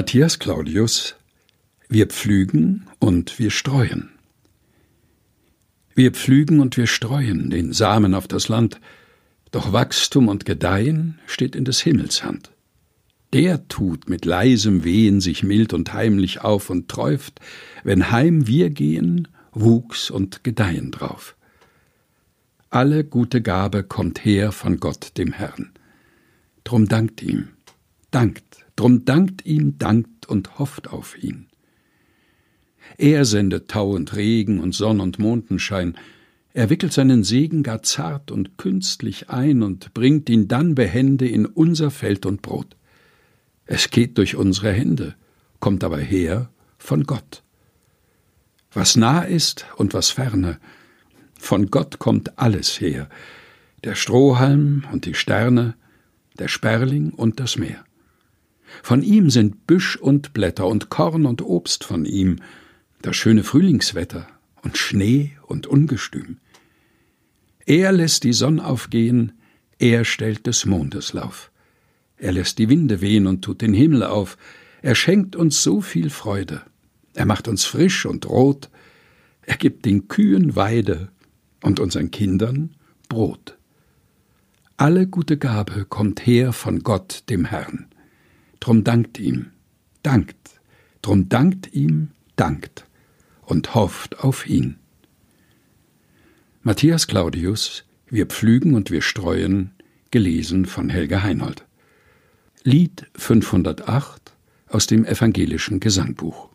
Matthias Claudius Wir pflügen und wir streuen. Wir pflügen und wir streuen den Samen auf das Land, doch Wachstum und Gedeihen steht in des Himmels Hand. Der tut mit leisem Wehen sich mild und heimlich auf und träuft, wenn heim wir gehen, Wuchs und Gedeihen drauf. Alle gute Gabe kommt her von Gott dem Herrn. Drum dankt ihm, dankt, drum dankt ihm, dankt und hofft auf ihn. Er sendet Tau und Regen und Sonn und Mondenschein, er wickelt seinen Segen gar zart und künstlich ein und bringt ihn dann behende in unser Feld und Brot. Es geht durch unsere Hände, kommt aber her von Gott. Was nah ist und was ferne, von Gott kommt alles her, der Strohhalm und die Sterne, der Sperling und das Meer. Von ihm sind Büsch und Blätter und Korn und Obst von ihm, das schöne Frühlingswetter und Schnee und Ungestüm. Er lässt die Sonn aufgehen, er stellt des Mondes Lauf. Er lässt die Winde wehen und tut den Himmel auf. Er schenkt uns so viel Freude. Er macht uns frisch und rot. Er gibt den Kühen Weide und unseren Kindern Brot. Alle gute Gabe kommt her von Gott, dem Herrn. Drum dankt ihm, dankt, drum dankt ihm, dankt und hofft auf ihn. Matthias Claudius, Wir pflügen und wir streuen, gelesen von Helga Heinold. Lied 508 aus dem evangelischen Gesangbuch.